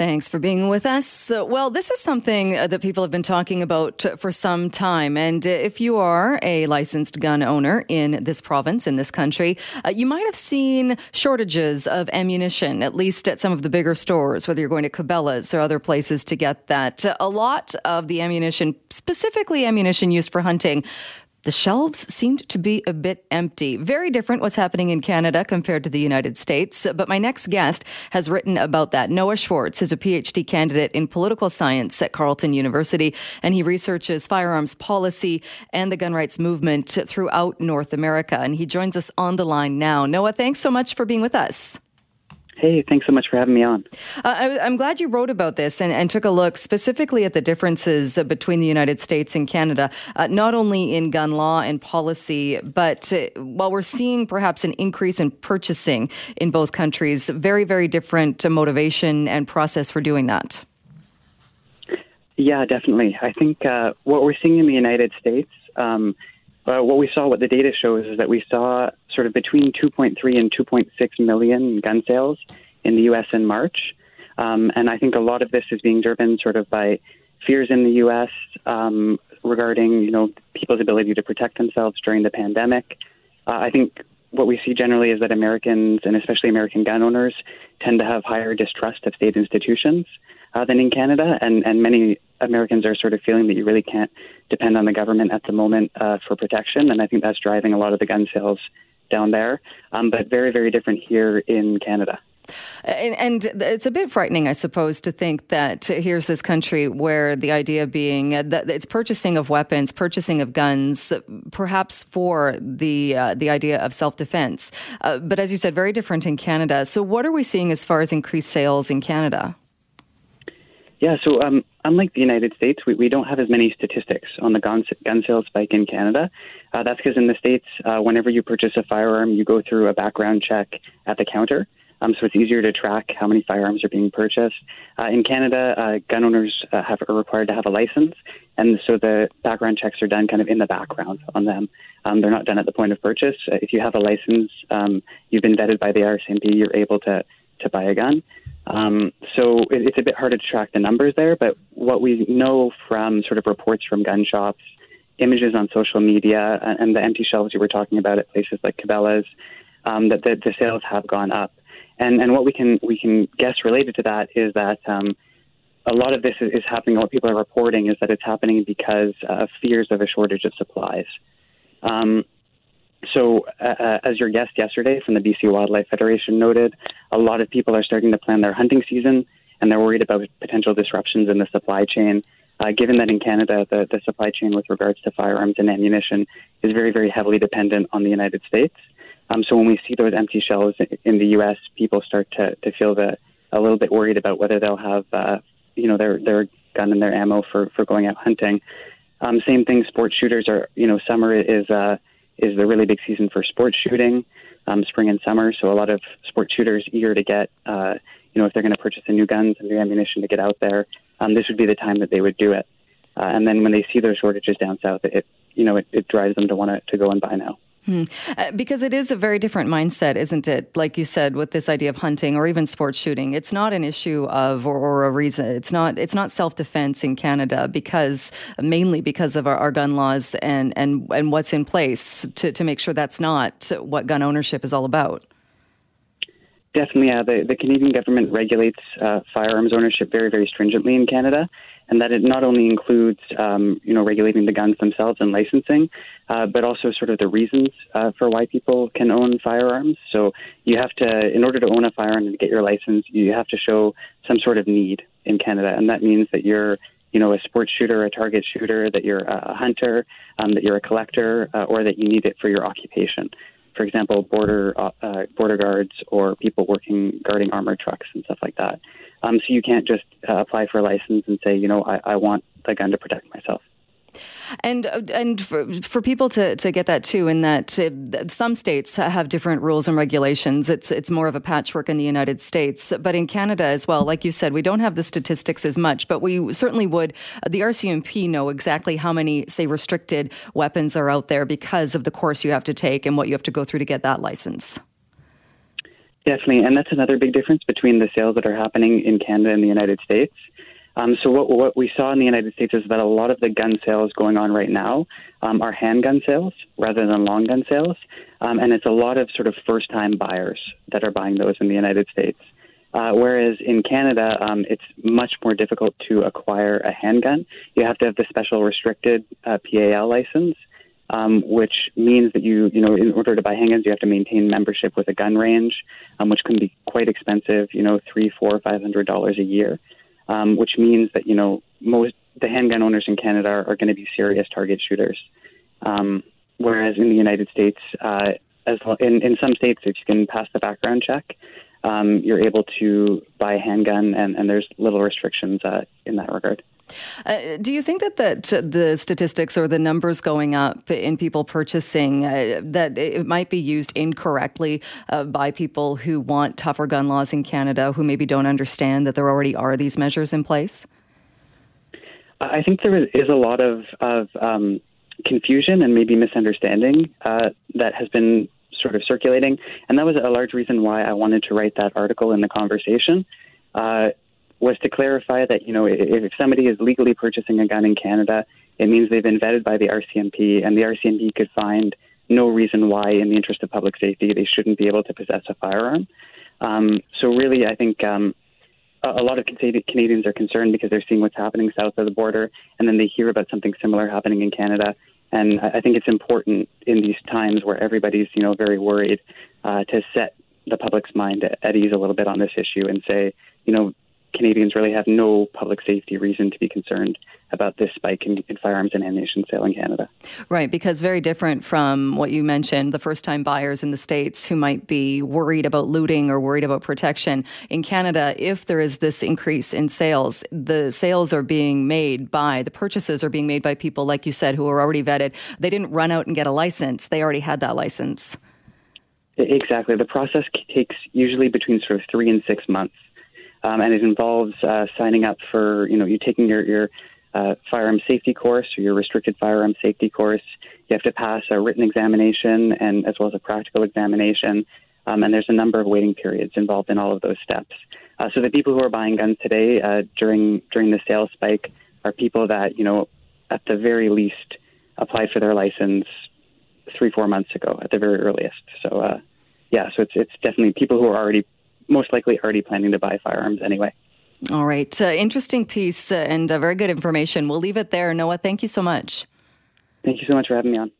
Thanks for being with us. well, this is something uh, that people have been talking about for some time. And uh, if you are a licensed gun owner in this province, in this country, uh, you might have seen shortages of ammunition, at least at some of the bigger stores, whether you're going to Cabela's or other places to get that. A lot of the ammunition, specifically ammunition used for hunting, the shelves seemed to be a bit empty. Very different what's happening in Canada compared to the United States. But my next guest has written about that. Noah Schwartz is a PhD candidate in political science at Carleton University, and he researches firearms policy and the gun rights movement throughout North America. And he joins us on the line now. Noah, thanks so much for being with us. Hey, thanks so much for having me on. Uh, I, am glad you wrote about this and, and, took a look specifically at the differences between the United States and Canada, uh, not only in gun law and policy, but uh, while we're seeing perhaps an increase in purchasing in both countries, very, very different motivation and process for doing that. Yeah, definitely. I think uh, what we're seeing in the United States. Um, uh, what we saw, what the data shows, is that we saw sort of between 2.3 and 2.6 million gun sales in the U.S. in March. Um, and I think a lot of this is being driven sort of by fears in the U.S. Um, regarding, you know, people's ability to protect themselves during the pandemic. Uh, I think what we see generally is that Americans, and especially American gun owners, tend to have higher distrust of state institutions uh, than in Canada, and, and many Americans are sort of feeling that you really can't depend on the government at the moment uh, for protection, and I think that's driving a lot of the gun sales down there. Um, but very, very different here in Canada. And, and, it's a bit frightening, I suppose, to think that here's this country where the idea being that it's purchasing of weapons, purchasing of guns, perhaps for the uh, the idea of self defense. Uh, but as you said, very different in Canada. So, what are we seeing as far as increased sales in Canada? Yeah, so um, unlike the United States, we, we don't have as many statistics on the gun, gun sales spike in Canada. Uh, that's because in the States, uh, whenever you purchase a firearm, you go through a background check at the counter. Um, so it's easier to track how many firearms are being purchased. Uh, in Canada, uh, gun owners uh, have, are required to have a license, and so the background checks are done kind of in the background on them. Um, they're not done at the point of purchase. Uh, if you have a license, um, you've been vetted by the RCMP, you're able to to buy a gun. Um, so it, it's a bit harder to track the numbers there, but what we know from sort of reports from gun shops, images on social media, and, and the empty shelves you were talking about at places like Cabela's, um, that the, the, sales have gone up. And, and what we can we can guess related to that is that um, a lot of this is, is happening. What people are reporting is that it's happening because of fears of a shortage of supplies. Um, so, uh, uh, as your guest yesterday from the BC Wildlife Federation noted, a lot of people are starting to plan their hunting season, and they're worried about potential disruptions in the supply chain. Uh, given that in Canada, the, the supply chain with regards to firearms and ammunition is very, very heavily dependent on the United States. Um, so when we see those empty shelves in the U.S., people start to, to feel the, a little bit worried about whether they'll have, uh, you know, their their gun and their ammo for for going out hunting. Um, same thing. Sports shooters are, you know, summer is uh, is the really big season for sports shooting, um, spring and summer. So a lot of sports shooters eager to get, uh, you know, if they're going to purchase a new guns and new ammunition to get out there, um, this would be the time that they would do it. Uh, and then when they see those shortages down south, it, you know, it, it drives them to want to go and buy now. Hmm. Uh, because it is a very different mindset, isn't it? Like you said, with this idea of hunting or even sports shooting, it's not an issue of or, or a reason. It's not. It's not self defense in Canada because mainly because of our, our, gun laws and and and what's in place to to make sure that's not what gun ownership is all about. Definitely, yeah. The, the Canadian government regulates uh, firearms ownership very, very stringently in Canada, and that it not only includes, um, you know, regulating the guns themselves and licensing, uh, but also sort of the reasons uh, for why people can own firearms. So you have to, in order to own a firearm and get your license, you have to show some sort of need in Canada, and that means that you're you know, a sports shooter, a target shooter, that you're a hunter, um, that you're a collector, uh, or that you need it for your occupation for example, border uh, uh, border guards or people working guarding armored trucks and stuff like that. Um, so you can't just uh, apply for a license and say, you know, I, I want the gun to protect myself. And uh, and for, for people to, to get that too, in that uh, some states have different rules and regulations. It's it's more of a patchwork in the United States, but in Canada as well. Like you said, we don't have the statistics as much, but we certainly would. Uh, the RCMP know exactly how many say restricted weapons are out there because of the course you have to take and what you have to go through to get that license. Definitely, and that's another big difference between the sales that are happening in Canada and the United States. Um, so what, what we saw in the United States is that a lot of the gun sales going on right now um, are handgun sales rather than long gun sales, um, and it's a lot of sort of first-time buyers that are buying those in the United States. Uh, whereas in Canada, um, it's much more difficult to acquire a handgun. You have to have the special restricted uh, PAL license, um, which means that you, you know, in order to buy handguns, you have to maintain membership with a gun range, um, which can be quite expensive. You know, three, four, five hundred dollars a year um, which means that you know most the handgun owners in Canada are, are going to be serious target shooters, um, whereas in the United States, uh, as in in some states, if you can pass the background check, um, you're able to buy a handgun, and, and there's little restrictions uh, in that regard. Uh, do you think that, that the statistics or the numbers going up in people purchasing uh, that it might be used incorrectly uh, by people who want tougher gun laws in Canada who maybe don't understand that there already are these measures in place? I think there is a lot of, of um, confusion and maybe misunderstanding uh, that has been sort of circulating, and that was a large reason why I wanted to write that article in the conversation. Uh, was to clarify that you know if somebody is legally purchasing a gun in Canada, it means they've been vetted by the RCMP, and the RCMP could find no reason why, in the interest of public safety, they shouldn't be able to possess a firearm. Um, so really, I think um, a lot of Canadians are concerned because they're seeing what's happening south of the border, and then they hear about something similar happening in Canada. And I think it's important in these times where everybody's, you know, very worried uh, to set the public's mind at ease a little bit on this issue and say, you know, Canadians really have no public safety reason to be concerned about this spike in, in, firearms and ammunition sale in Canada. Right, because very different from what you mentioned, the first time buyers in the States who might be worried about looting or worried about protection. In Canada, if there is this increase in sales, the sales are being made by, the purchases are being made by people, like you said, who are already vetted. They didn't run out and get a license, they already had that license. Exactly. The process takes usually between sort of three and six months um, and it involves uh, signing up for you know you're taking your your uh, firearm safety course or your restricted firearm safety course. You have to pass a written examination and as well as a practical examination. Um, and there's a number of waiting periods involved in all of those steps. Uh, so the people who are buying guns today uh, during during the sales spike are people that you know at the very least applied for their license three four months ago at the very earliest. So uh, yeah, so it's it's definitely people who are already most likely already planning to buy firearms anyway. All right. Uh, interesting piece uh, and uh, very good information. We'll leave it there. Noah, thank you so much. Thank you so much for having me on.